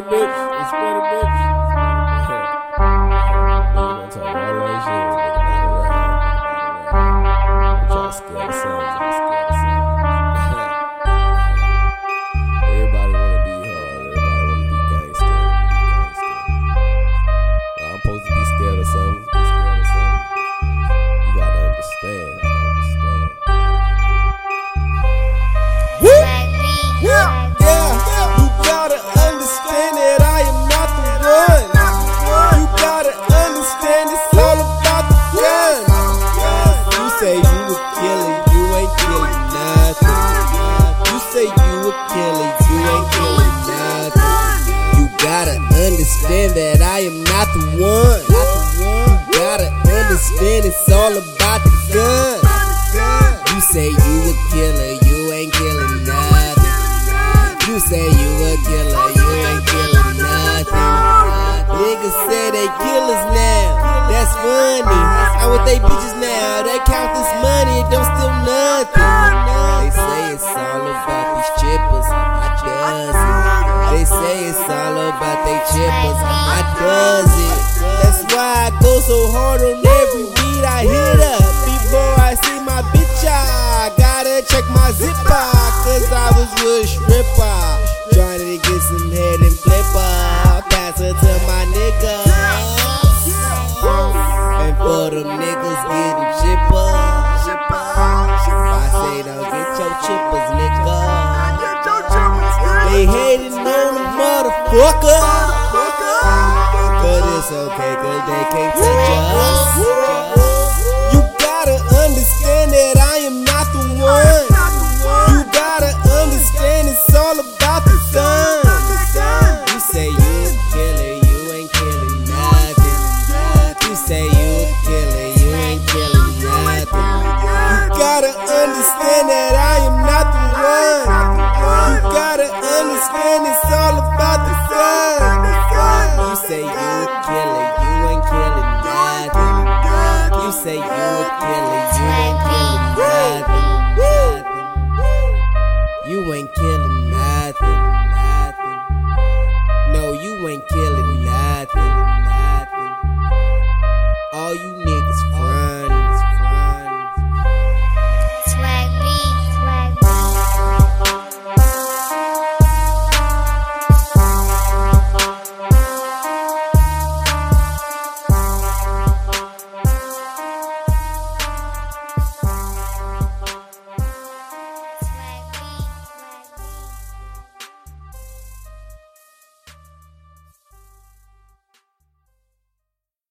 better, bitch. It's better, bitch. Nigga say you a killer, you ain't killing nothing. You say you a killer, you ain't killing nothing. You gotta understand that I am not the one. You gotta understand it's all about the gun. You say you a killer, you ain't killing nothing. You say you a killer, you ain't killing nothing. Niggas say they killers now, that's funny. With they bitches now, they count this money, don't steal nothing. They say it's all about these chippers, I does it. They say it's all about they chippers, I does it. That's why I go so hard on every beat I hit up. Before I see my bitch, I gotta check my zipper. Cause I was with a stripper. Trying to get some head and For them niggas getting chipper. I say don't get your chippers, nigga. They hating on the motherfucker.